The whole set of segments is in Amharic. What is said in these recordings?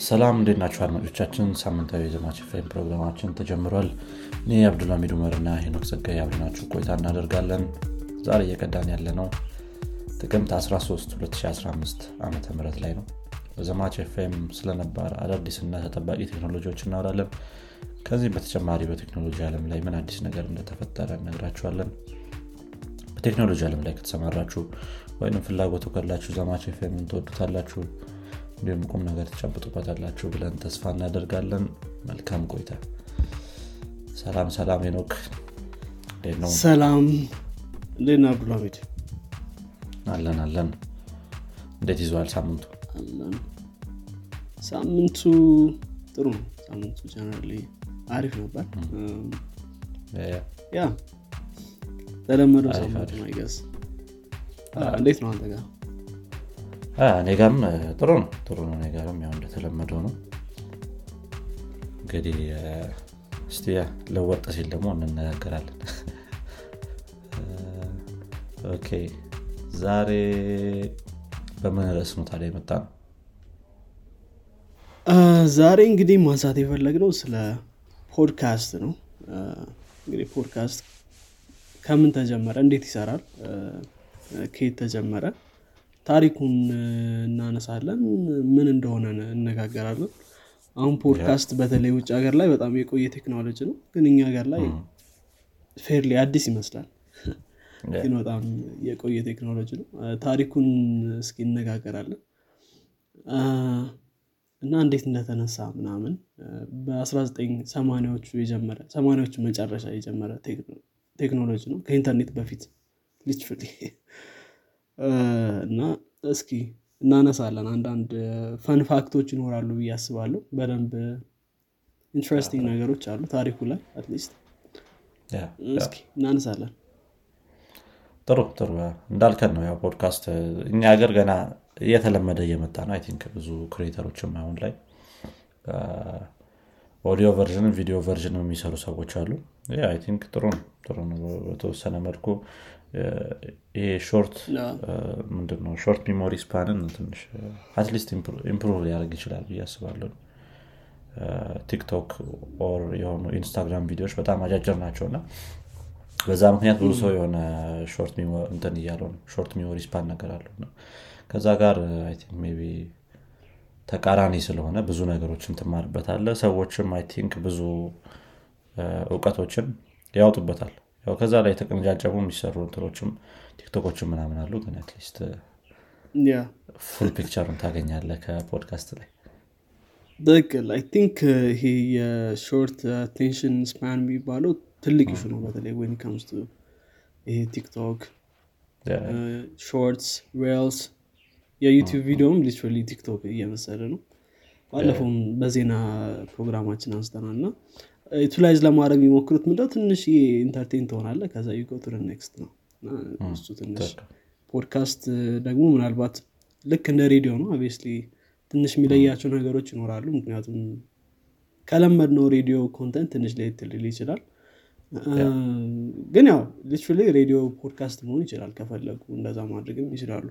ሰላም እንዴት ናችሁ አድማጮቻችን? ሳምንታዊ የዘማች ፌም ፕሮግራማችን ተጀምሯል። እኔ አብዱልሚድ ኡመርና ሄኖክ ጸጋይ አብረናችሁ ቆይታ እናደርጋለን። ዛሬ እየቀዳን ያለ ነው ጥቅምት 13 2015 ዓ ም ላይ ነው። በዘማች ኤፍኤም ስለነባር አዳዲስና ተጠባቂ ቴክኖሎጂዎች እናወራለን። ከዚህም በተጨማሪ በቴክኖሎጂ ዓለም ላይ ምን አዲስ ነገር እንደተፈጠረ እነግራችኋለን። በቴክኖሎጂ ዓለም ላይ ከተሰማራችሁ ወይም ፍላጎቱ ካላችሁ ዘማች ኤፍኤምን ትወዱታላችሁ እንዲሁም ቁም ነገር ትጨብጡበታላችሁ ብለን ተስፋ እናደርጋለን። መልካም ቆይታ። ሰላም ሰላም ሄኖክ። ሰላም። እንዴት ነው አብዱልሚድ አለን አለን። እንዴት ይዘዋል ሳምንቱ? ሳምንቱ ጥሩ ነው። ሳምንቱ ጀነራሊ አሪፍ ነበር። ያ ተለመደው ሳምንቱ ነው I guess እንዴት ነው አንተ ጋር አ፣ እኔ ጋርም እ፣ ጥሩ ነው። ጥሩ ነው። እኔ ጋርም ያው እንደተለመደው ነው። እንግዲህ እስቲ ለወጥ ሲል ደግሞ እንነጋገራለን። Okay። ዛሬ በምን ርዕስ ነው ታዲያ የመጣ ነው ዛሬ እንግዲህ ማንሳት የፈለግነው ስለ ፖድካስት ነው። እንግዲህ ፖድካስት ከምን ተጀመረ? እንዴት ይሰራል? ከየት ተጀመረ ታሪኩን እናነሳለን። ምን እንደሆነ እነጋገራለን። አሁን ፖድካስት በተለይ ውጭ ሀገር ላይ በጣም የቆየ ቴክኖሎጂ ነው። ግን እኛ ሀገር ላይ fairly አዲስ ይመስላል። ግን በጣም የቆየ ቴክኖሎጂ ነው። ታሪኩን እስኪ እነጋገራለን። እና እንዴት እንደተነሳ ምናምን። አ፣ በ1980ዎቹ የጀመረ ሰማኒያዎቹ መጨረሻ የጀመረ ቴክኖ- ቴክኖሎጂ ነው። ከኢንተርኔት በፊት literally እና እስኪ እናነሳለን። አንዳንድ fun fact ኦች ይኖራሉ ብዬ አስባለሁ። በደንብ interesting ነገሮች አሉ ታሪኩ ላይ at least እስኪ እናነሳለን። ጥሩ ጥሩ። እንዳልከን ነው ያው ፖድካስት እኛ ሀገር ገና እየተለመደ እየመጣ ነው። I think ብዙ creator ኦችም አሁን ላይ audio version ም video version ም የሚሰሩ ሰዎች አሉ። think ጥሩ ነው ጥሩ ነው። በተወሰነ መልኩ ይሄ short ያ፣ ምንድን ነው short memory span ን ትንሽ at least improve ሊያደርግ ይችላል ብዬ አስባለሁ። ቲክቶክ or የሆኑ ኢንስታግራም ቪዲዮዎች በጣም አጫጭር ናቸው እና በዛ ምክንያት ብዙ ሰው የሆነ short እንትን እያለው ነው። short memory span ነገር አለው እና ከዛ ጋር I think maybe ተቃራኒ ስለሆነ ብዙ ነገሮችን ትማርበታለ ሰዎችም I think ብዙ እውቀቶችን ያወጡበታል ያው ከዛ ላይ የተቀነጫጨቡ የሚሰሩ እንትኖችም ቲክቶኮችም ምናምን አሉ። ግን at least full picture ኡን ታገኛለ ከፖድካስት ላይ። ትክክል I think ይሄ የ short attention span የሚባለው ትልቅ issue ነው። በተለይ when comes ይሄ ቲክቶክ Shorts Reels የዩቲዩብ ቪዲዮም literally ቲክቶክ እየመሰለ ነው። ባለፈውም በዜና ፕሮግራማችን አንስተናል። እና utilize ለማድረግ የሚሞክሩት ምንደ ትንሽ entertain ትሆናለ ከዛ you go to your next ነው። እሱ ትንሽ ፖድካስት ደግሞ ምናልባት ልክ እንደ ሬዲዮ ነው። obviously ትንሽ የሚለያቸው ነገሮች ይኖራሉ። ምክንያቱም ከለመድነው ሬዲዮ content ትንሽ ለየት ሊል ይችላል። ግን ያው literally ሬዲዮ ፖድካስት መሆን ይችላል። ከፈለጉ እንደዛ ማድረግም ይችላሉ.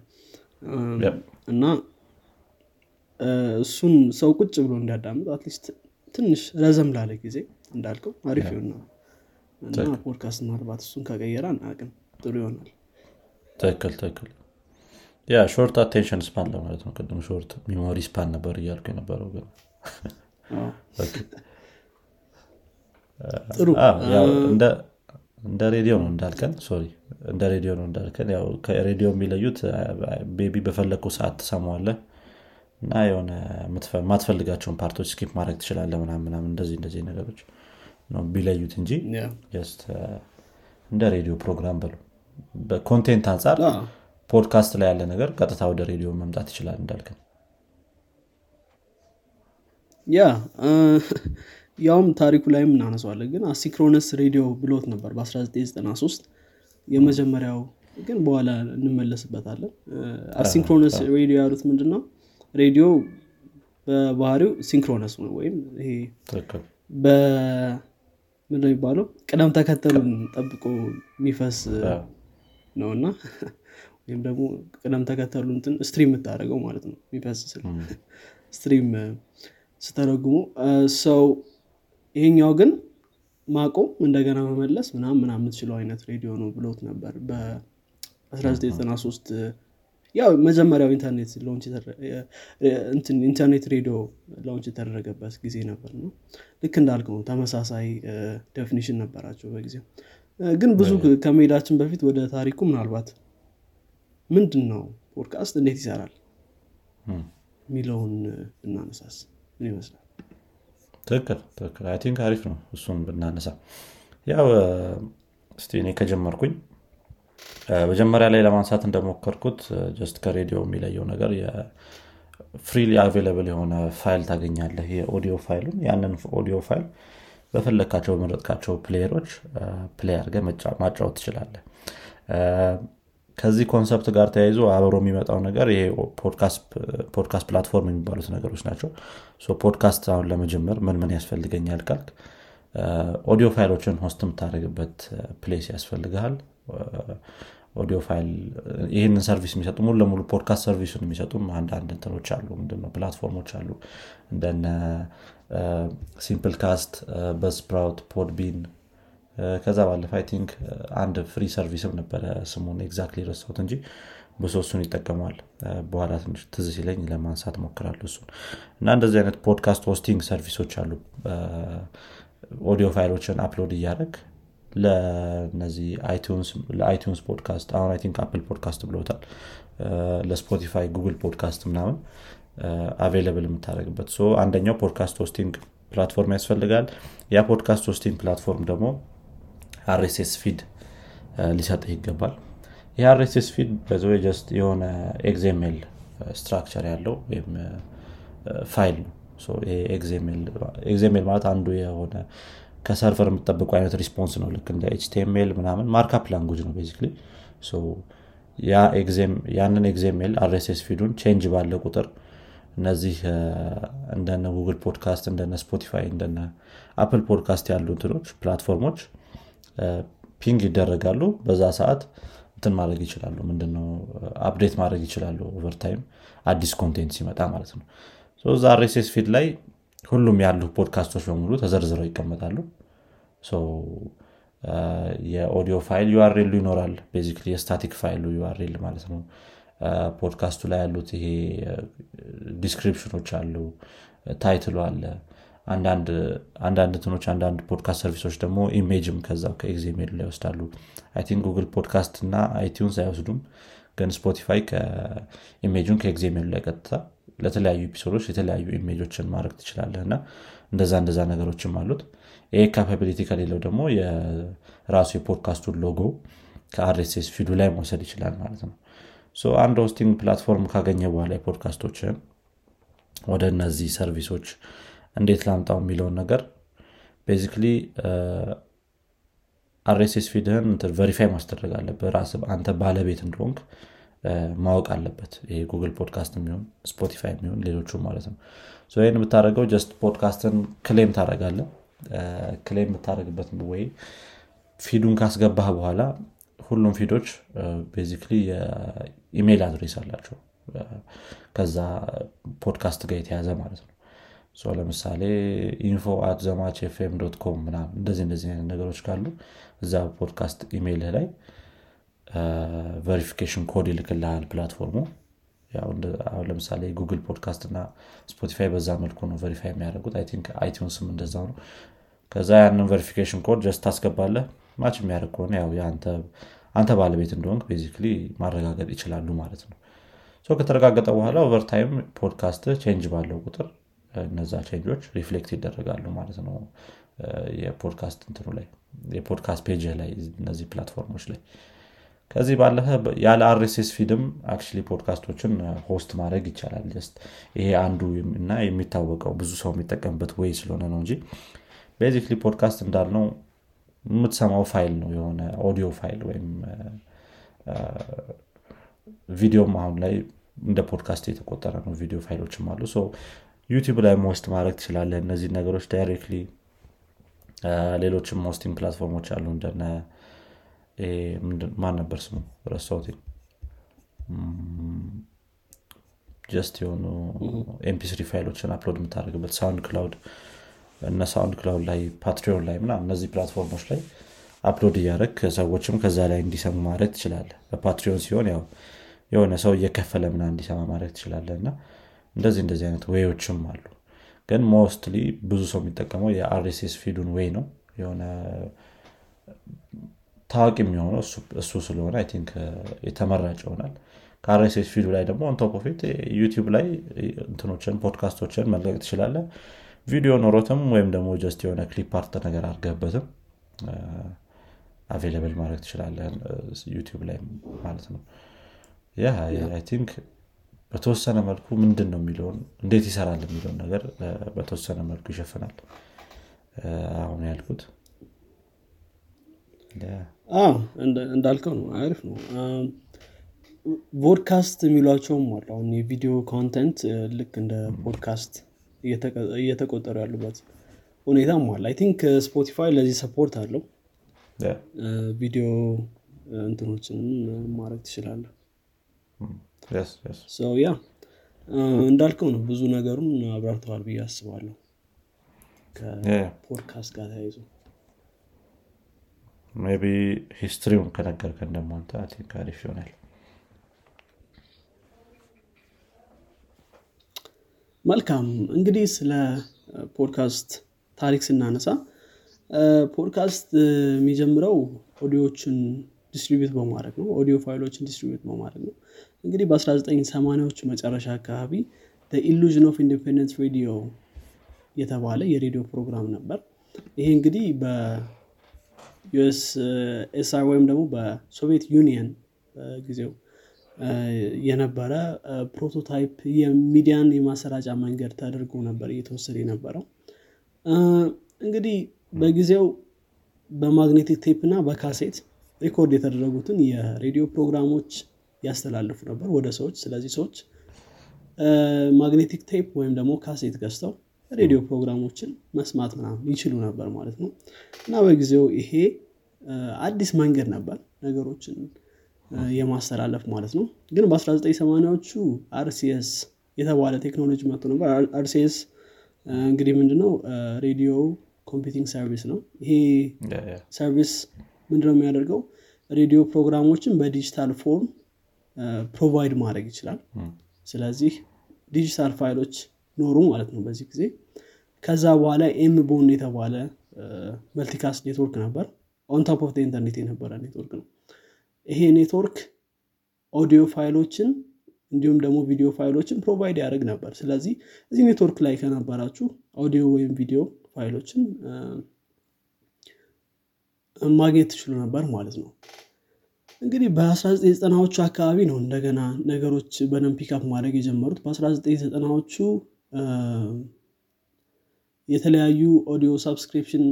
እና እሱን ሰው ቁጭ ብሎ እንዲያዳምጥ at least ትንሽ ረዘም ላለ ጊዜ እንዳልከው አሪፍ ይሆናል እና ፖድካስት ምናልባት እሱን ከቀየረ አናቅም ጥሩ ይሆናል። ትክክል ትክክል። ያ short attention span ለማለት ነው። ቅድም short memory span ነበር እያልኩ የነበረው ግን እንደ- ሬዲዮ ነው እንዳልከን sorry እንደ ሬዲዮ ነው እንዳልከን። ያው ከሬዲዮ የሚለዩት maybe በፈለግኩ ሰዓት ትሰማዋለህ እና የሆነ የማትፈልጋቸውን part ኦች skip ማድረግ ትችላለ ምናምን ምናምን እንደዚህ እንደዚህ ነገሮች ነው የሚለዩት እንጂ just እንደ ሬዲዮ ፕሮግራም በሉ። በ content አንጻር ፖድካስት ላይ ያለ ነገር ቀጥታ ወደ ሬዲዮ መምጣት ይችላል እንዳልከን ያ ያውም ታሪኩ ላይም እናነሷለን ግን asynchronous radio ብሎት ነበር በ1993። የመጀመሪያው ግን በኋላ እንመለስበታለን። asynchronous radio ያሉት ምንድን ነው ሬዲዮ በባህሪው synchronous ነው ወይም ይሄ ነው የሚባለው? ቅደም ተከተሉን ጠብቆ የሚፈስ ነው እና ወይም ደግሞ ቅደም ተከተሉ እንትን stream የምታደርገው ማለት ነው። የሚፈስ ስል stream ስተረጉመው ይሄኛው ግን ማቆም እንደገና መመለስ ምናም ምናም የምትችለው አይነት ሬዲዮ ነው ብሎት ነበር በ1993 ያው መጀመሪያው internet launch internet radio launch የተደረገበት ጊዜ ነበር ነው። ልክ እንዳልክ ነው ተመሳሳይ definition ነበራቸው በጊዜው። ግን ብዙ ከመሄዳችን በፊት ወደ ታሪኩ ምናልባት ምንድን ነው ፖድካስት እንዴት ይሰራል? የሚለውን ብናነሳስ ምን ይመስላል? ትክክል ትክክል። አይ ቲንክ አሪፍ ነው እሱን ብናነሳ። ያው እስቲ እኔ ከጀመርኩኝ መጀመሪያ ላይ ለማንሳት እንደሞከርኩት just ከሬዲዮ የሚለየው ነገር freely available የሆነ ፋይል ታገኛለህ። የ audio file ኡን ያንን audio file በፈለግካቸው በመረጥካቸው player ኦች play አድርገ ማጫወት ትችላለህ። ከዚህ concept ጋር ተያይዞ አብሮ የሚመጣው ነገር ይሄ podcast platform የሚባሉት ነገሮች ናቸው። ፖድካስት አሁን ለመጀመር ምን ምን ያስፈልገኛል ካልክ audio file ኦችን host የምታደርግበት place ያስፈልግሃል audio file ይህንን service የሚሰጡ ሙሉ ለሙሉ podcast service ኡን የሚሰጡም አንዳንድ እንትኖች አሉ። ምንድነው? platform ኦች አሉ። እንደነ Simplecast Buzzsprout Podbean ከዛ ባለፈ I think አንድ free service ም ነበረ ስሙን exactly ረሳሁት እንጂ ብዙ ሰው ይጠቀመዋል በኋላ ትንሽ ትዝ ሲለኝ ለማንሳት ሞክራሉ እሱን። እና እንደዚህ አይነት podcast hosting service ኦች አሉ። audio file ኦችን upload እያደረግ ለነዚህ ለ iTunes podcast አሁን I think Apple Podcast ብሎታል ለ Spotify Google Podcast ምናምን available የምታደረግበት አንደኛው podcast hosting platform ያስፈልጋል። ያ podcast hosting platform ደግሞ RSS feed ሊሰጥህ ይገባል። ይህ RSS feed በዚ የሆነ XML structure ያለው ወይም ፋይል ነው። XML ማለት አንዱ የሆነ ከ server የምጠብቁ አይነት response ነው። ልክ እንደ HTML ምናምን markup language ነው basically። ያንን XML RSS feed ኡን change ባለ ቁጥር እነዚህ እንደነ Google Podcast እንደነ Spotify እንደነ Apple Podcast ያሉ እንትኖች platform ኦች ping ይደረጋሉ። በዛ ሰዓት እንትን ማድረግ ይችላሉ። ምንድነው? update ማድረግ ይችላሉ overtime አዲስ content ሲመጣ ማለት ነው። እዛ RSS feed ላይ ሁሉም ያሉ ፖድካስቶች በሙሉ ተዘርዝረው ይቀመጣሉ። የ audio file URL ኡ ይኖራል። basically የ static file ኡ URL ማለት ነው። ፖድካስቱ ላይ ያሉት ይሄ description ኦች አሉ title ኡ አለ። አንዳንድ እንትኖች አንዳንድ podcast service ኦች ደግሞ image ም ከዛው ከ XML ላይ ይወስዳሉ። I think Google Podcast እና iTunes አይወስዱም። ግን Spotify image ኡን ከ XML ላይ ቀጥታ ለተለያዩ episode ኦች የተለያዩ image ኦችን ማድረግ ትችላለህ እና እንደዛ እንደዛ ነገሮችም አሉት። ይሄ capability ከሌለው ደግሞ የራሱ የፖድካስቱን logo ከ RSS feed ኡ ላይ መውሰድ ይችላል ማለት ነው። አንድ hosting platform ካገኘ በኋላ የፖድካስቶችን ወደ እነዚህ service ኦች እንዴት ላምጣው የሚለውን ነገር basically RSS feed ህን verify ማስደረግ ራስ አንተ ባለቤት እንደሆንክ ማወቅ አለበት። ይሄ Google Podcast የሚሆን Spotify የሚሆን ሌሎቹ ማለት ነው። ይህን የምታደረገው just ፖድካስትን claim ታደረጋለ claim የምታደረግበት ወይ feed ኡን ካስገባህ በኋላ ሁሉም feed ኦች basically የ email address አላቸው። ከዛ ፖድካስት ጋር የተያዘ ማለት ነው። ለምሳሌ info at ዘማች FM dot com ምናምን እንደዚህ እንደዚህ አይነት ነገሮች ካሉ እዛ podcast email ላይ verification code ይልክልሃል platform ኡ ለምሳሌ Google Podcast እና Spotify በዛ መልኩ ነው verify የሚያደርጉት። think iTunes ም እንደዛው ነው። ከዛ ያንን verification code just ታስገባለህ። match የሚያደርግ ከሆነ ያው አንተ ባለቤት እንደሆንክ basically ማረጋገጥ ይችላሉ ማለት ነው። ከተረጋገጠ በኋላ overtime ፖድካስት change ባለው ቁጥር እነዛ change ኦች reflect ይደረጋሉ ማለት ነው። የፖድካስት እንትኑ ላይ የ podcast page ላይ እነዚህ platform ኦች ላይ ከዚህ ባለፈ ያለ RSS feed ም አክ ፖድካስቶችን host ማድረግ ይቻላል። ይሄ አንዱ እና የሚታወቀው ብዙ ሰው የሚጠቀምበት way ስለሆነ ነው እንጂ basically ፖድካስት እንዳልነው የምትሰማው ፋይል ነው። የሆነ audio file ወይም ቪዲዮም አሁን ላይ እንደ ፖድካስት የተቆጠረ ነው። video file ኦችም አሉ። YouTube ላይ host ማድረግ ትችላለ እነዚህ ነገሮች directly ሌሎችም hosting platform ኦች አሉ። እንደነ ማን ነበር ስሙ? ረሳሁት just የሆኑ MP3 file ኦችን upload የምታደርግበት SoundCloud እነ SoundCloud ላይ Patreon ላይ ምና እነዚህ platform ኦች ላይ upload እያደረግ ሰዎችም ከዛ ላይ እንዲሰሙ ማድረግ ትችላለ በ Patreon ሲሆን ያው የሆነ ሰው እየከፈለ ምና እንዲሰማ ማድረግ ትችላለ እና እንደዚህ እንደዚህ አይነት way ኦችም አሉ። ግን mostly ብዙ ሰው የሚጠቀመው የ RSS feed ኡን way ነው። የሆነ ታዋቂ የሚሆነው እሱ ስለሆነ I think የተመራጭ ይሆናል። ከ RSS feed ኡ ላይ ደግሞ on top of it YouTube ላይ እንትኖችን ፖድካስቶችን መልቀቅ ትችላለ ቪዲዮ ኖሮትም ወይም ደግሞ just የሆነ clip art ነገር አድርገበትም available ማድረግ ትችላለ YouTube ላይ ማለት ነው። ያ I think በተወሰነ መልኩ ምንድን ነው የሚለውን እንዴት ይሰራል የሚለውን ነገር በተወሰነ መልኩ ይሸፍናል። አሁን ያልኩት እንዳልከው ነው። አሪፍ ነው። ፖድካስት የሚሏቸውም አሉ። አሁን የ video content ልክ እንደ ፖድካስት እየተቆጠሩ ያሉበት ሁኔታም አለ። I think Spotify ለዚህ support አለው። ቪዲዮ እንትኖችንም ማድረግ ትችላለ ያ እንዳልከው ነው። ብዙ ነገሩም አብራርተዋል ብዬ አስባለሁ። ከፖድካስት ጋር ተያይዞ ቢ history ውን ከነገርከን ደግሞ አንተ አሪፍ ይሆናል መልካም. እንግዲህ ስለ ፖድካስት ታሪክ ስናነሳ ፖድካስት የሚጀምረው audio ችን distribute በማድረግ ነው። audio file ኦችን distribute በማድረግ ነው። እንግዲህ በ1980ዎቹ መጨረሻ አካባቢ Illusion of Independence Radio የተባለ የሬዲዮ ፕሮግራም ነበር። ይሄ እንግዲህ በዩኤስኤስአር ወይም ደግሞ በሶቪየት ዩኒየን ጊዜው የነበረ prototype የሚዲያን የማሰራጫ መንገድ ተደርጎ ነበር እየተወሰደ የነበረው። እንግዲህ በጊዜው በ magnetic tape እና በካሴት record የተደረጉትን የሬዲዮ ፕሮግራሞች ያስተላልፉ ነበር ወደ ሰዎች። ስለዚህ ሰዎች magnetic tape ወይም ደግሞ ካሴት ገዝተው ሬዲዮ ፕሮግራሞችን መስማት ምናምን ይችሉ ነበር ማለት ነው። እና በጊዜው ይሄ አዲስ መንገድ ነበር ነገሮችን የማስተላለፍ ማለት ነው። ግን በ1980ዎቹ RCS የተባለ ቴክኖሎጂ መጥቶ ነበር። RCS እንግዲህ ምንድነው? radio computing service ነው። ይሄ service ምንድነው የሚያደርገው? ሬዲዮ ፕሮግራሞችን በ digital form provide ማድረግ ይችላል። ስለዚህ digital file ኦች ኖሩ ማለት ነው በዚህ ጊዜ። ከዛ በኋላ MBone የተባለ multicast network ነበር። on top of internet የነበረ ኔትወርክ ነው። ይሄ network audio file ኦችን እንዲሁም ደግሞ video file ኦችን provide ያደርግ ነበር። ስለዚህ እዚህ ኔትወርክ ላይ ከነበራችሁ ኦዲዮ ወይም video file ኦችን ማግኘት ትችሉ ነበር ማለት ነው። እንግዲህ በ1990ዎቹ አካባቢ ነው እንደገና ነገሮች በደንብ pick up ማድረግ የጀመሩት። በ1990ዎቹ የተለያዩ audio subscription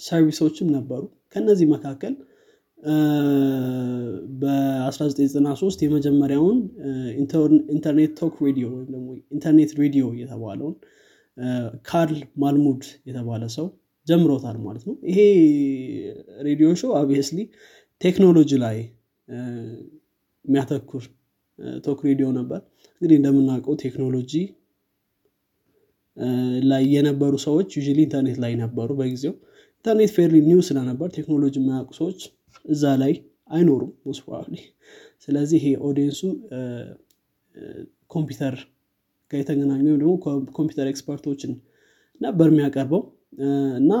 service ኦችም ነበሩ። ከነዚህ መካከል በ1993 የመጀመሪያውን internet talk radio ወይም ደግሞ internet radio የተባለውን ካርል ማላሙድ የተባለ ሰው ጀምሮታል ማለት ነው። ይሄ radio show obviously ቴክኖሎጂ ላይ የሚያተኩር talk radio ነበር። እንግዲህ እንደምናውቀው ቴክኖሎጂ ላይ የነበሩ ሰዎች ኢንተርኔት ላይ ነበሩ በጊዜው። internet fairly new ስለነበር ቴክኖሎጂ የማያውቁ ሰዎች እዛ ላይ አይኖሩም mostly ስለዚህ ይሄ audience ኡ ኮምፒውተር ጋር የተገናኙ ወይም ደግሞ computer expert ኦችን ነበር የሚያቀርበው። እና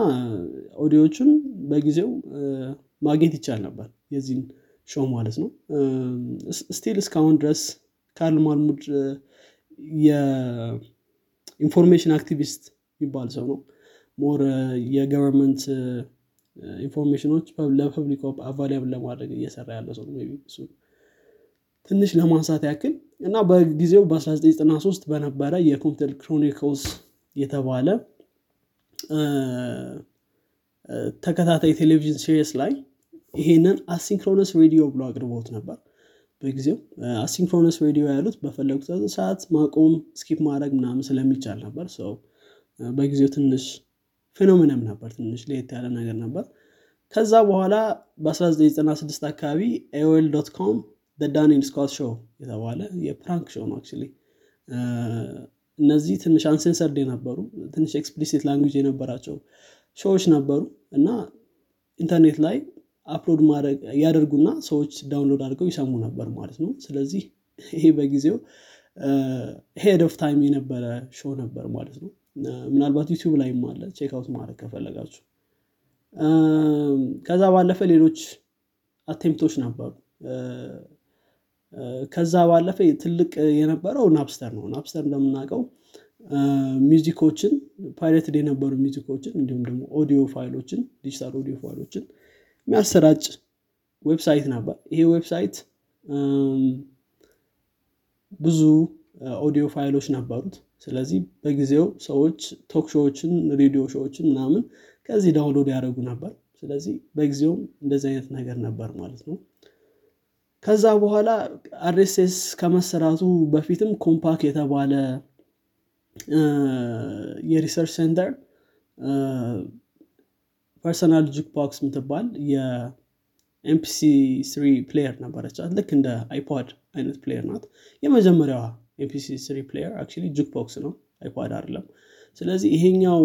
ኦዲዮቹን በጊዜው ማግኘት ይቻል ነበር የዚህን show ማለት ነው። still እስካሁን ድረስ ካርል ማላሙድ የ information activist የሚባል ሰው ነው። more የ government information ኦች ለ public available ለማድረግ እየሰራ ያለ ሰው እሱ። ትንሽ ለማንሳት ያክል እና በጊዜው በ1993 በነበረ የ Computer Chronicles የተባለ ተከታታይ ቴሌቪዥን series ላይ ይሄንን asynchronous radio ብሎ አቅርቦት ነበር። በጊዜው asynchronous radio ያሉት በፈለጉት ሰዓት ማቆም skip ማድረግ ምናምን ስለሚቻል ነበር። ሰው በጊዜው ትንሽ phenomenon ም ነበር። ትንሽ ለየት ያለ ነገር ነበር። ከዛ በኋላ በ1996 አካባቢ aol.com ዳኒል ስኮት show የተባለ የ prank show ነው actually እነዚህ ትንሽ uncensored የነበሩ ትንሽ explicit language የነበራቸው show ዎች ነበሩ። እና ኢንተርኔት ላይ upload ማድረግ ያደርጉና ሰዎች download አድርገው ይሰሙ ነበር ማለት ነው። ስለዚህ ይሄ በጊዜው ahead of time የነበረ show ነበር ማለት ነው። ምናልባት YouTube ላይም አለ check out ማድረግ ከፈለጋችሁ። ከዛ ባለፈ ሌሎች attempt ኦች ነበሩ። ከዛ ባለፈ ትልቅ የነበረው Napster ነው። Napster እንደምናውቀው music ኦችን pirated የነበሩ music ኦችን እንዲሁም ደግሞ audio file ኦችን digital audio file ኦችን የሚያሰራጭ website ነበር። ይሄ website ብዙ audio file ኦች ነበሩት። ስለዚህ በጊዜው ሰዎች talk show ዎችን radio show ዎችን ምናምን ከዚህ download ያደረጉ ነበር። ስለዚህ በጊዜውም እንደዚህ አይነት ነገር ነበር ማለት ነው። ከዛ በኋላ RSS ከመሰራቱ በፊትም Compaq የተባለ የ research center Personal Jukebox ምትባል የ MP 3 player ነበረቻት ልክ እንደ iPod አይነት player ናት። የመጀመሪያዋ MP3 player actually jukebox ነው። iPod አይደለም። ስለዚህ ይሄኛው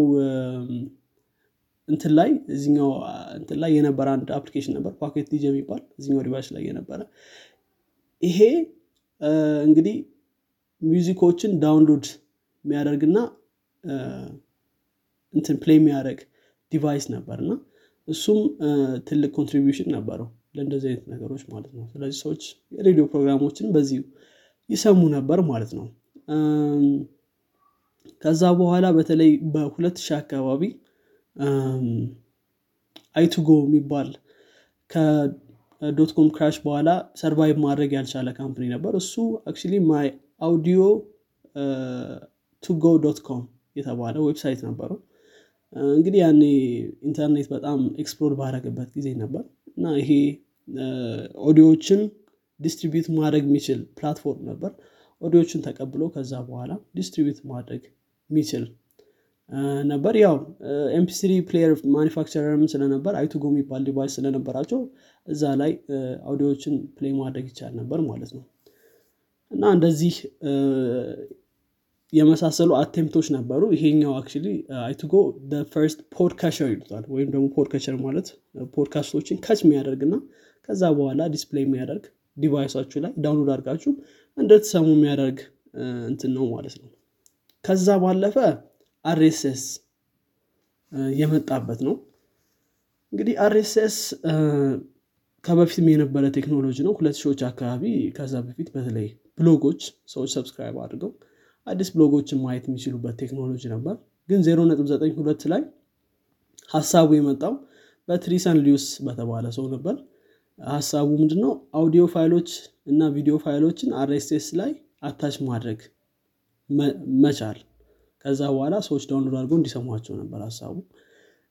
እንትን ላይ እዚኛው እንትን ላይ የነበረ አንድ application ነበር PocketDJ የሚባል እዚኛው device ላይ የነበረ። ይሄ እንግዲህ music ኦችን download የሚያደርግና እንትን play የሚያደርግ device ነበር እና እሱም ትልቅ contribution ነበረው ለእንደዚህ አይነት ነገሮች ማለት ነው። ስለዚህ ሰዎች የሬዲዮ ፕሮግራሞችን በዚህ ይሰሙ ነበር ማለት ነው። ከዛ በኋላ በተለይ በሁለት ሺህ አካባቢ i2Go የሚባል ከ dot-com crash በኋላ survive ማድረግ ያልቻለ company ነበር። እሱ actually MyAudio 2Go.com የተባለ website ነበረው እንግዲህ ያኔ ኢንተርኔት በጣም explode ባረገበት ጊዜ ነበር እና ይሄ audio ዎችን distribute ማድረግ የሚችል platform ነበር። ኦዲዮችን ተቀብሎ ከዛ በኋላ distribute ማድረግ የሚችል ነበር። ያው MP3 player manufacturer ም ስለነበር i2Go የሚባል device ስለነበራቸው እዛ ላይ audio ዎችን play ማድረግ ይቻል ነበር ማለት ነው። እና እንደዚህ የመሳሰሉ attempt ኦች ነበሩ። ይሄኛው actually i2Go first podcatcher ይሉታል ወይም ደግሞ podcatcher ማለት podcast ኦችን catch የሚያደርግና ከዛ በኋላ display የሚያደርግ device ኣችሁ ላይ download አድርጋችሁ እንደተሰሙ የሚያደርግ እንትን ነው ማለት ነው። ከዛ ባለፈ RSS የመጣበት ነው። እንግዲህ RSS ከበፊትም የነበረ ቴክኖሎጂ ነው። ሁለት ሺዎች አካባቢ ከዛ በፊት በተለይ ብሎጎች ሰዎች subscribe አድርገው አዲስ ብሎጎችን ማየት የሚችሉበት ቴክኖሎጂ ነበር። ግን 0.92 ላይ ሀሳቡ የመጣው በትሪስታን ሊዊስ በተባለ ሰው ነበር። ሀሳቡ ምንድነው? አውዲዮ ፋይሎች እና ቪዲዮ ፋይሎችን RSS ላይ attach ማድረግ መቻል። ከዛ በኋላ ሰዎች download አድርገው እንዲሰሟቸው ነበር ሀሳቡ።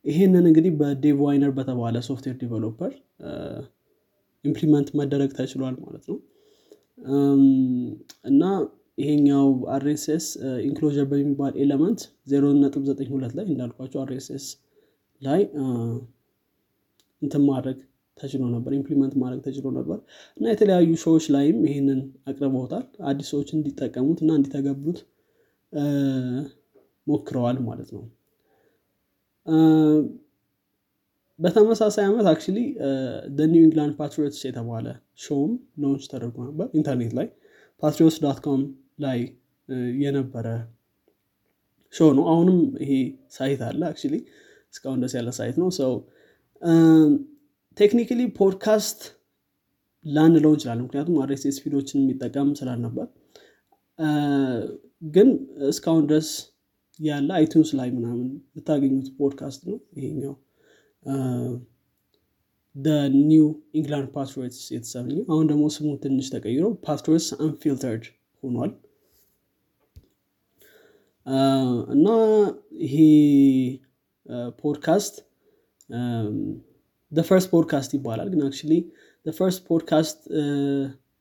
ይሄንን እንግዲህ በዴቭ ዋይነር በተባለ software developer implement መደረግ ተችሏል ማለት ነው። እና ይሄኛው RSS enclosure በሚባል element 0.92 ላይ እንዳልኳቸው RSS ላይ እንትን ማድረግ ተችሎ ነበር implement ማድረግ ተችሎ ነበር። እና የተለያዩ show ዎች ላይም ይህንን አቅርበውታል። አዲስ ሰዎች እንዲጠቀሙት እና እንዲተገብሩት ሞክረዋል ማለት ነው። በተመሳሳይ ዓመት actually ኒው ኢንግላንድ ፓትሪዮትስ የተባለ show ም launch ተደርጎ ነበር ኢንተርኔት ላይ። ፓትሪዮትስ dot com ላይ የነበረ show ነው። አሁንም ይሄ site አለ actually እስካሁን ደስ ያለ site ነው። ሶ technically ፖድካስት ላንለው እንችላለን። ምክንያቱም RSS feed ኦችን የሚጠቀም ስላልነበር። ግን እስካሁን ድረስ ያለ አይቱንስ ላይ ምናምን የምታገኙት ፖድካስት ነው። ይሄኛው ኒው ኢንግላንድ ፓትሪዮትስ የተሰኘ። አሁን ደግሞ ስሙ ትንሽ ተቀይሮ ፓትሪዮትስ Unfiltered ሆኗል እና ይሄ ፖድካስት first podcast ይባላል። ግን actually first podcast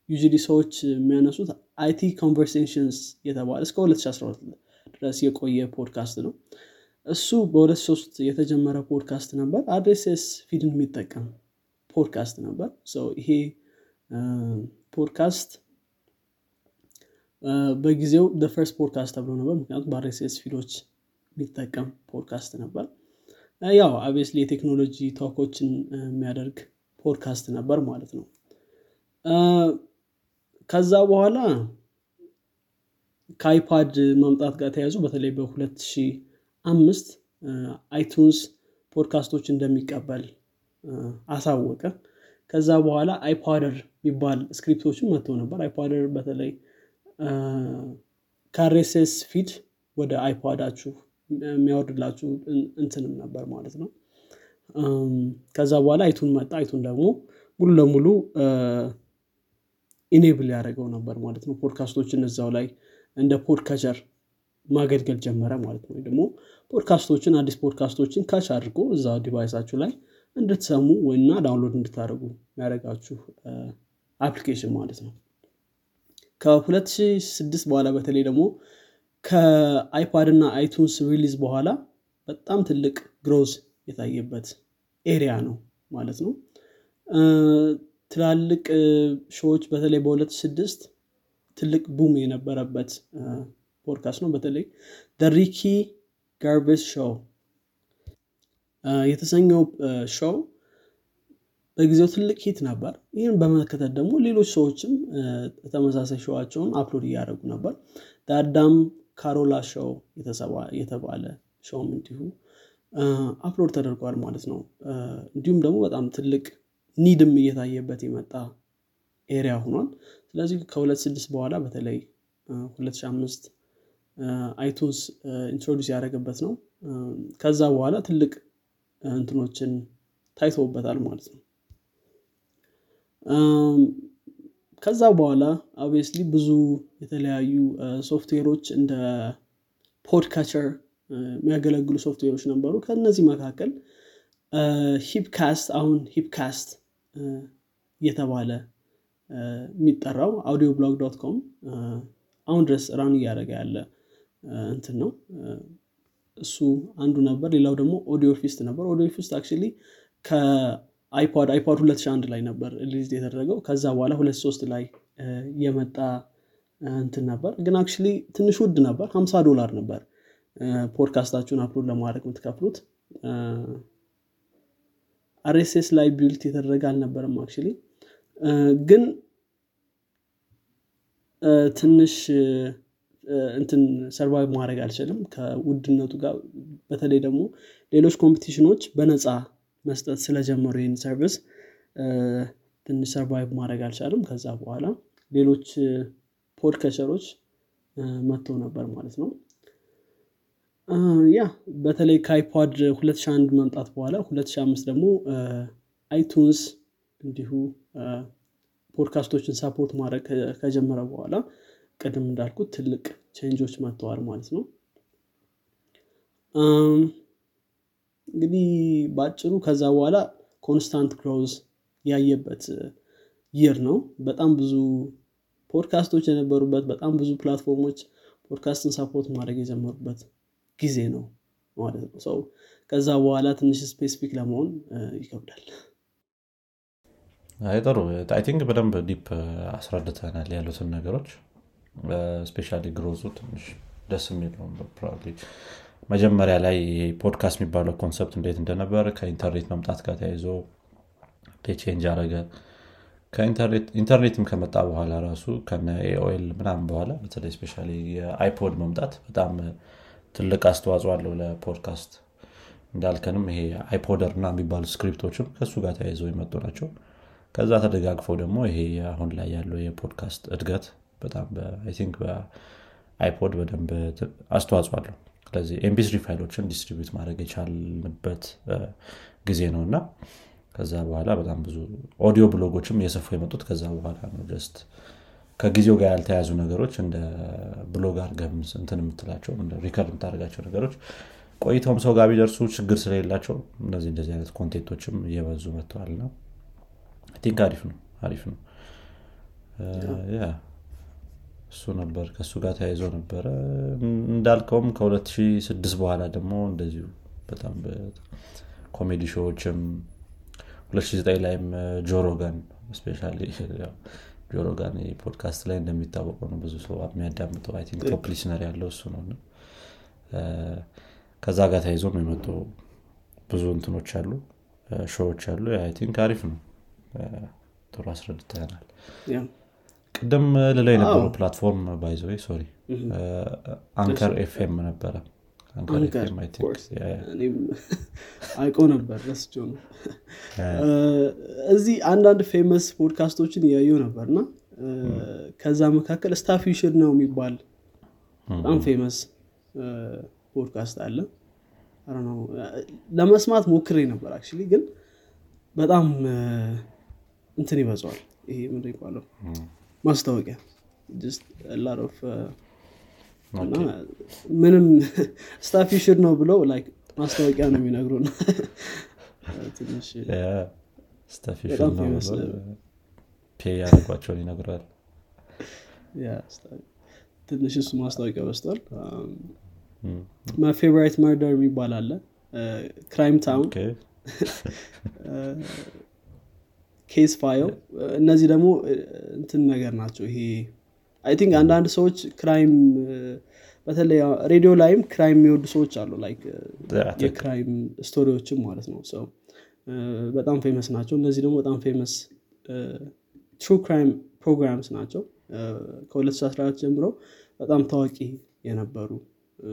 usually ሰዎች የሚያነሱት አይቲ ኮንቨርሴሽንስ የተባለ እስከ 2012 ድረስ የቆየ ፖድካስት ነው። እሱ በ2003 የተጀመረ ፖድካስት ነበር። RSS feed ን የሚጠቀም ፖድካስት ነበር። ይሄ ፖድካስት በጊዜው first podcast ተብሎ ነበር ምክንያቱም በ RSS feed ኦች የሚጠቀም ፖድካስት ነበር። ያው obviously የቴክኖሎጂ talk ኦችን የሚያደርግ ፖድካስት ነበር ማለት ነው። ከዛ በኋላ ከአይፓድ ማምጣት ጋር ተያዙ በተለይ በ2005 አይቱንስ ፖድካስቶች እንደሚቀበል አሳወቀ። ከዛ በኋላ አይፓደር የሚባል ስክሪፕቶችን መጥቶ ነበር። አይፓደር በተለይ ከሬሴስ ፊድ ወደ አይፓዳችሁ የሚያወርድላችሁ እንትንም ነበር ማለት ነው። ከዛ በኋላ አይቱንስ መጣ። አይቱንስ ደግሞ ሙሉ ለሙሉ enable ያደረገው ነበር ማለት ነው። ፖድካስቶችን እዛው ላይ እንደ podcatcher ማገልገል ጀመረ ማለት ነው። ደግሞ ፖድካስቶችን አዲስ ፖድካስቶችን catch አድርጎ እዛ device ኣችሁ ላይ እንድትሰሙ ወይና download እንድታደርጉ የሚያደረጋችሁ application ማለት ነው ከ2006 በኋላ በተለይ ደግሞ ከአይፖድ እና አይቱንስ release በኋላ በጣም ትልቅ growth የታየበት area ነው ማለት ነው። ትላልቅ show ዎች በተለይ በ2006 ትልቅ boom የነበረበት ፖድካስት ነው። በተለይ ሪኪ ጀርቬስ show የተሰኘው show በጊዜው ትልቅ hit ነበር። ይህን በመከተል ደግሞ ሌሎች ሰዎችም ተመሳሳይ show ኣቸውን upload እያደረጉ ነበር። ዘ አዳም ካሮላ show የተባለ show ም እንዲሁ upload ተደርጓል ማለት ነው። እንዲሁም ደግሞ በጣም ትልቅ need ም እየታየበት የመጣ area ሆኗል። ስለዚህ ከ26 በኋላ በተለይ 2005 አይቱንስ introduce ያደረገበት ነው። ከዛ በኋላ ትልቅ እንትኖችን ታይተውበታል ማለት ነው ከዛ በኋላ obviously ብዙ የተለያዩ ሶፍትዌሮች እንደ podcatcher የሚያገለግሉ ሶፍትዌሮች ነበሩ። ከእነዚህ መካከል ሂፕካስት አሁን ሂፕካስት እየተባለ የሚጠራው audioblog dot com አሁን ድረስ run እያደረገ ያለ እንትን ነው። እሱ አንዱ ነበር። ሌላው ደግሞ ኦዲዮ ፊስት ነበር። ኦዲዮ ፊስት ከአይፖድ አይፖድ 2001 ላይ ነበር release የተደረገው። ከዛ በኋላ 23 ላይ የመጣ እንትን ነበር። ግን አክ ትንሽ ውድ ነበር። 50 ዶላር ነበር ፖድካስታችሁን upload ለማድረግ የምትከፍሉት። RSS ላይ built የተደረገ አልነበረም አክ ግን ትንሽ እንትን survive ማድረግ አልችልም ከውድነቱ ጋር። በተለይ ደግሞ ሌሎች competition ኦች በነፃ መስጠት ስለጀመሩ ይህን service ትንሽ survive ማድረግ አልቻልም ከዛ በኋላ ሌሎች podcatcher ኦች መጥተው ነበር ማለት ነው። ያ በተለይ ከአይፖድ 2001 መምጣት በኋላ 2005 ደግሞ አይቱንስ እንዲሁ ፖድካስቶችን support ማድረግ ከጀመረ በኋላ ቅድም እንዳልኩት ትልቅ change ኦች መጥተዋል ማለት ነው እንግዲህ በአጭሩ ከዛ በኋላ constant growth ያየበት year ነው። በጣም ብዙ ፖድካስቶች የነበሩበት በጣም ብዙ platform ኦች ፖድካስትን support ማድረግ የጀመሩበት ጊዜ ነው ማለት ነው። so ከዛ በኋላ ትንሽ specific ለመሆን ይከብዳል። ጥሩ። I think በደንብ deep አስረድተናል ያሉትን ነገሮች። especially growth ኡ ትንሽ ደስ የሚል ነው መጀመሪያ ላይ ፖድካስት የሚባለው concept እንዴት እንደነበር ከኢንተርኔት መምጣት ጋር ተያይዞ change አረገ ኢንተርኔትም ከመጣ በኋላ ራሱ ከነ ኤኦኤል ምናምን በኋላ በተለይ especially የአይፖድ መምጣት በጣም ትልቅ አስተዋጽኦ አለው ለፖድካስት። እንዳልከንም ይሄ አይፖደር እና የሚባሉ script ኦችም ከእሱ ጋር ተያይዘው የመጡ ናቸው። ከዛ ተደጋግፈው ደግሞ ይሄ አሁን ላይ ያለው የፖድካስት እድገት በጣም በአይፖድ በደንብ አስተዋጽኦ አለው ስለዚህ MP3 file ኦችን distribute ማድረግ የቻልንበት ጊዜ ነው እና ከዛ በኋላ በጣም ብዙ audio blog ኦችም እየሰፉ የመጡት ከዛ በኋላ ነው። just ከጊዜው ጋር ያልተያዙ ነገሮች እንደ ብሎግ አርገም እንትን የምትላቸው record የምታደርጋቸው ነገሮች ቆይተውም ሰው ጋር ቢደርሱ ችግር ስለሌላቸው እነዚህ እንደዚህ አይነት content ኦችም እየበዙ መጥተዋል ነው think አሪፍ ነው አሪፍ ነው እሱ ነበር ከእሱ ጋር ተያይዞ ነበረ። እንዳልከውም ከ2006 በኋላ ደግሞ እንደዚሁ በጣም comedy show ዎችም 2009 ላይም ጆ ሮገን especially ጆ ሮገን ፖድካስት ላይ እንደሚታወቀው ነው ብዙ ሰው የሚያዳምጠው። I think top listener ያለው እሱ ነው ከዛ ጋር ተያይዞም የመጡ ብዙ እንትኖች አሉ show ዎች አሉ። think አሪፍ ነው። ጥሩ አስረድተናል ቅድም ልለው የነበረው platform by the way sorry አንከር ኤፍኤም ነበረ። አይቆ ነበር ረስቼው ነው። እዚህ አንዳንድ famous ፖድካስቶችን እያየው ነበር እና ከዛ መካከል Stuff You Should Know የሚባል በጣም famous ፖድካስት አለ። I don't know፣ ለመስማት ሞክሬ ነበር actually ግን በጣም እንትን ይበዛዋል ይሄ ምንድን ይባለው ማስታወቂያ uh, እና ምንም Stuff You Should Know ብለው ማስታወቂያ ነው famous pay ያደርጓቸውን ይነግራል ትንሽ እሱ ማስታወቂያ በስቷል Favorite Murder የሚባል አለ። Crimetown Casefile እነዚህ ደግሞ እንትን ነገር ናቸው። ይሄ I think አንዳንድ ሰዎች crime በተለይ ሬዲዮ ላይም crime የሚወዱ ሰዎች አሉ። like የ crime story ዎችም ማለት ነው። ሰው በጣም famous ናቸው። እነዚህ ደግሞ በጣም famous true crime programs ናቸው። እ፣ ከ2014 ጀምረው በጣም ታዋቂ የነበሩ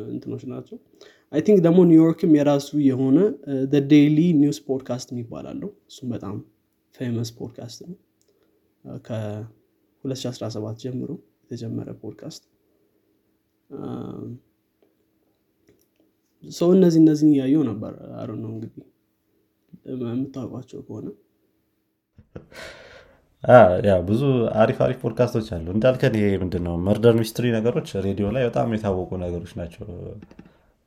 እንትኖች ናቸው። I think ደግሞ ኒውዮርክም የራሱ የሆነ daily news ፖድካስት የሚባል አለው። እሱም በጣም famous ፖድካስት ነው። እ፣ ከ2017 ጀምሮ የተጀመረ ፖድካስት ሰው እነዚህ እነዚህን እያየው ነበር። አሮ ነው እንግዲህ የምታውቋቸው ከሆነ። ብዙ አሪፍ አሪፍ ፖድካስቶች አሉ። እንዳልከን ይሄ ምንድነው murder mystery ነገሮች ሬዲዮ ላይ በጣም የታወቁ ነገሮች ናቸው።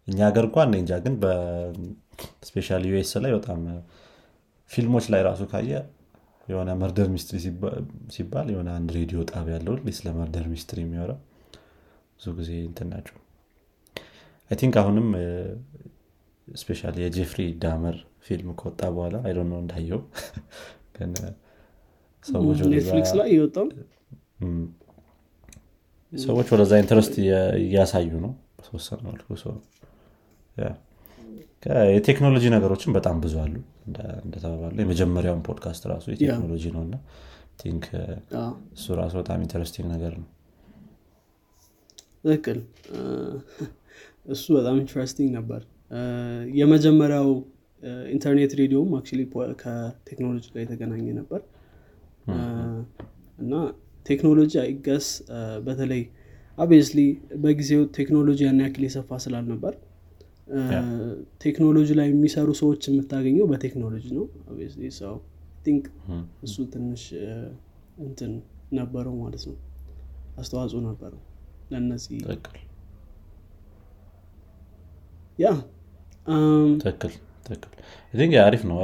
እኛ ሀገር እንኳን እንጃ ግን በ especially US ላይ በጣም ፊልሞች ላይ ራሱ ካየ የሆነ murder mystery ሲባል የሆነ አንድ ሬዲዮ ጣቢያ ያለው ስለ murder mystery የሚወራ ብዙ ጊዜ እንትን ናቸው። I think አሁንም especially የጄፍሪ ዳመር ፊልም ከወጣ በኋላ አይ ነው እንዳየው ግን ሰዎች ወደዛ- ኔትፍሊክስ ላይ የወጣው? እም፣ ሰዎች ወደዛ interest እያሳዩ ነው በተወሰነ መልኩ የቴክኖሎጂ ነገሮችን በጣም ብዙ አሉ። እንደ- እንደተባባለ የመጀመሪያውን ፖድካስት ራሱ የቴክኖሎጂ ነው እና think እሱ ራሱ በጣም interesting ነገር ነው። ትክክል። እሱ በጣም interesting ነበር። የመጀመሪያው ኢንተርኔት ሬዲዮም actually ከቴክኖሎጂ ጋር የተገናኘ ነበር። እና ቴክኖሎጂ I guess በተለይ obviously በጊዜው ቴክኖሎጂ ያን ያክል የሰፋ ስላልነበር ቴክኖሎጂ ላይ የሚሰሩ ሰዎች የምታገኘው በቴክኖሎጂ ነው። ሰው think እሱ ትንሽ እንትን ነበረው ማለት ነው። አስተዋጽኦ ነበረው ለእነዚህ ያ ትክክል ትክክል። አሪፍ ነው።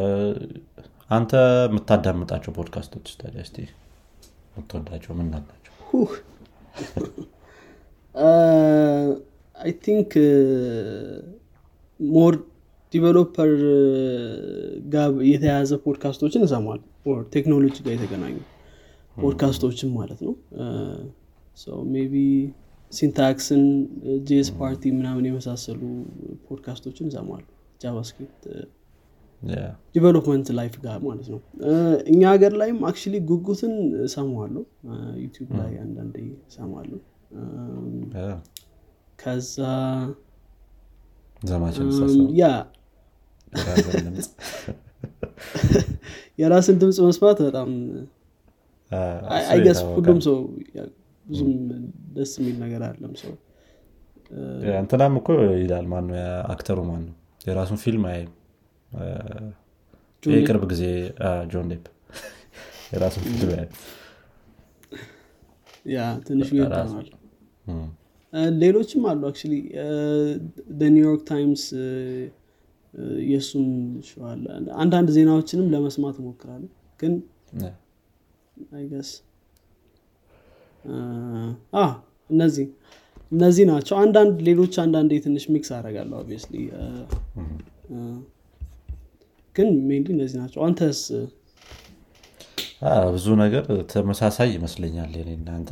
አንተ የምታዳምጣቸው ፖድካስቶች ታዲያ እስኪ የምትወዳቸው ምን ናቸው I think more developer ጋር የተያያዘ ፖድካስቶችን እሰማል ቴክኖሎጂ ጋር የተገናኙ ፖድካስቶችን ማለት ነው። maybe ሲንታክስን JS Party ምናምን የመሳሰሉ ፖድካስቶችን እሰማሉ JavaScript development life ጋር ማለት ነው። እኛ ሀገር ላይም actually ጉጉትን እሰማዋለሁ። ዩቲዩብ ላይ አንዳንዴ እሰማለሁ። እም፣ yeah፣ ከዛ yeah የራስን ድምፅ መስማት በጣም I guess ሁሉም ሰው ብዙም ደስ የሚል ነገር አለም ሰው። እንትናም እኮ ይላል ማነው? actorኡ ማን ነው የራሱን ፊልም ጆን የቅርብ ጊዜ ጆኒ ዴፕ የራሱን ፊልም ያ ትንሽ እም፣ ሌሎችም አሉ actually። ኒውዮርክ ታይምስ የእሱም show አለ። አንዳንድ ዜናዎችንም ለመስማት እሞክራለሁ። ግን I guess እነዚህ እነዚህ ናቸው። አንዳንድ ሌሎች አንዳንዴ ትንሽ mix አደርጋለሁ obviously ግን mainly እነዚህ ናቸው። አንተስ? ብዙ ነገር ተመሳሳይ ይመስለኛል እናንተ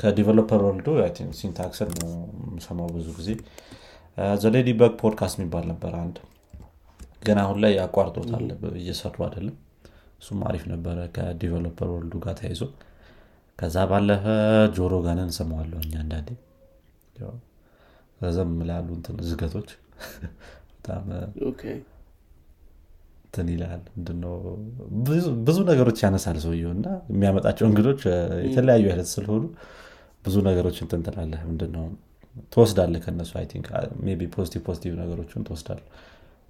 ከ developer worldኡ ሲንታክስን ነው የምሰማው ብዙ ጊዜ። The Ladybug Podcast የሚባል ነበር አንድ። ግን አሁን ላይ አቋርጦታል እየሰሩ አይደለም። እሱም አሪፍ ነበረ ከ developer worldኡ ጋር ተያይዞ። ከዛ ባለፈ ጆ ሮጋንን እንሰማዋለሁ እኛ አንዳንዴ። ረዘም ላሉ ውይይቶች። በጣም እንትን ይላል። ምንድነው? ብዙ- ነገሮች ያነሳል ሰውየው እና የሚያመጣቸው እንግዶች የተለያዩ አይነት ስለሆኑ ብዙ ነገሮች እንትን ትላለህ። ምንድነው? ትወስዳለህ ከነሱ I think be positive positive ነገሮችን ትወስዳለህ።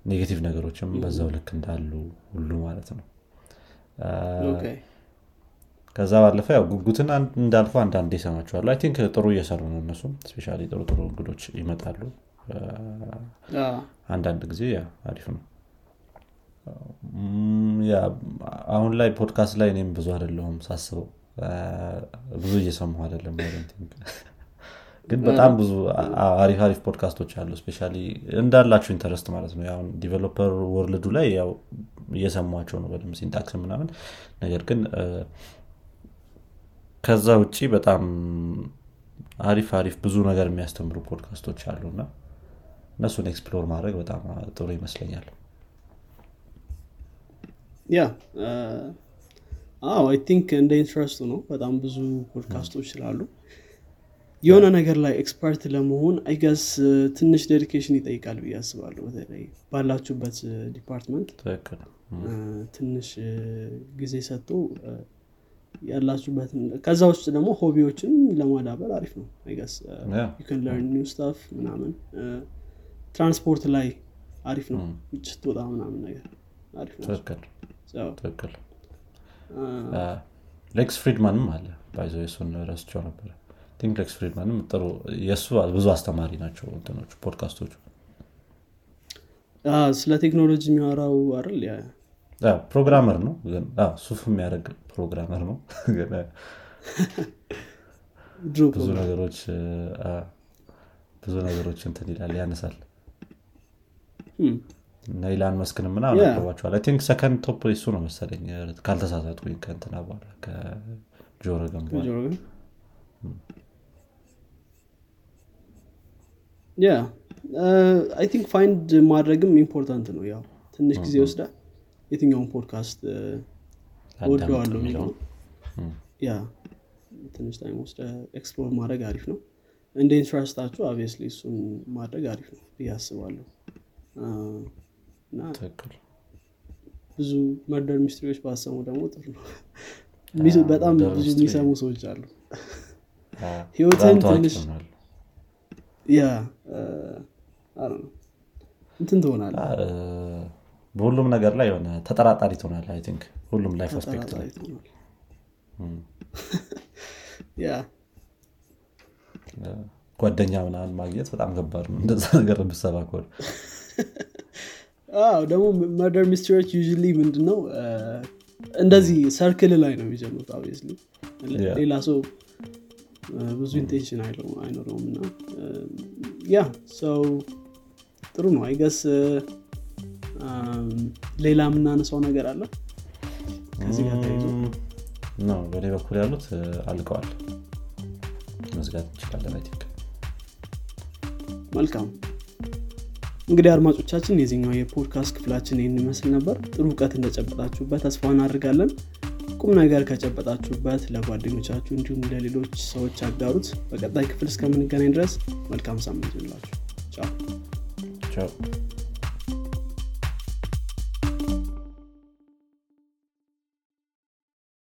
ኔጌቲቭ ነገሮችም በዛው ልክ እንዳሉ ሁሉ ማለት ነው። ከዛ ባለፈ ያው ጉጉትን እንዳልፈው አንዳንዴ ይሰማቸዋሉ አይ ቲንክ ጥሩ እየሰሩ ነው እነሱም ስፔሻሊ ጥሩ ጥሩ እንግዶች ይመጣሉ። አንዳንድ ጊዜ አሪፍ ነው አሁን ላይ ፖድካስት ላይ እኔም ብዙ አይደለሁም ሳስበው። ብዙ እየሰማሁ አይደለም ግን በጣም ብዙ አሪፍ አሪፍ ፖድካስቶች አሉ። especially እንዳላችሁ interest ማለት ነው። ያሁን developer worldኡ ላይ ያው እየሰሟቸው ነው በደንብ ሲንታክስ ምናምን። ነገር ግን ከዛ ውጭ በጣም አሪፍ አሪፍ ብዙ ነገር የሚያስተምሩ ፖድካስቶች አሉ እና እነሱን explore ማድረግ በጣም ጥሩ ይመስለኛል Yeah አዎ I think እንደ interestኡ ነው። በጣም ብዙ ፖድካስቶች ስላሉ የሆነ ነገር ላይ expert ለመሆን I guess ትንሽ dedication ይጠይቃል ብዬ አስባለሁ። በተለይ ባላችሁበት department ትንሽ ጊዜ ሰጥቶ ያላችሁበትን ከዛ ውስጥ ደግሞ hobby ዎችን ለማዳበር አሪፍ ነው። I guess learn new stuff ምናምን። ትራንስፖርት ላይ አሪፍ ነው። ስትወጣ ምናምን ነገር አሪፍ ነው ትክክል። ሌክስ ፍሪድማንም አለ። by the way እሱን ረስቸው ነበር። think ሌክስ ፍሪድማንም ጥሩ የእሱ ብዙ አስተማሪ ናቸው እንትኖቹ ፖድካስቶቹ። ስለ ቴክኖሎጂ የሚያወራው አይደል? programmer ነው ግን ሱፍ የሚያደርግ programmer ነው ብዙ ነገሮች ብዙ ነገሮች እንትን ይላል ያነሳል ኢላን መስክን Yeah. አቅርቧቸዋል። think second top እሱ ነው መሰለኝ። ካልተሳሳትኩኝ ከእንትና በኋላ ከጆ ሮገን በኋላ። ጆ ሮገን yeah I think find ማድረግም important ነው። ያው ትንሽ ጊዜ ወስዳ የትኛውን ፖድካስት ወደዋለሁ የሚለው? Yeah ትንሽ time ወስደ explore ማድረግ አሪፍ ነው። እንደ interest ኣችሁ obviously እሱን ማድረግ አሪፍ ነው ብዬ አስባለሁ ብዙ murder mystery ዎች ባሰሙ ደግሞ ጥሩ ነው። በጣም ብዙ የሚሰሙ ሰዎች አሉ። ህይወትን ትንሽ yeah እንትን ትሆናል አ፣ በሁሉም ነገር ላይ የሆነ ተጠራጣሪ ትሆናል I think። ሁሉም life aspect ላይ ጓደኛ ምናምን ማግኘት በጣም ከባድ ነው። እንደዛ ነገር ብሰባ ከሆነ ደግሞ murder mystery ዎች usually ምንድነው? እንደዚህ circle ላይ ነው የሚጀምሩት Yeah. ሌላ ሰው ብዙ intention አይኖረውም እና ያ ሰው ጥሩ ነው I guess ሌላ የምናነሳው ነገር አለ? ከዚህ ጋር ተያይዞ? ነው። በእኔ በኩል ያሉት አልቀዋል። መዝጋት እንችላለን መልካም እንግዲህ አድማጮቻችን የዚህኛው የፖድካስት ክፍላችን ይህን ይመስል ነበር። ጥሩ እውቀት እንደጨበጣችሁበት ተስፋ እናደርጋለን። ቁም ነገር ከጨበጣችሁበት ለጓደኞቻችሁ እንዲሁም ለሌሎች ሰዎች አጋሩት በቀጣይ ክፍል እስከምንገናኝ ድረስ መልካም ሳምንት ይላችሁ ቻው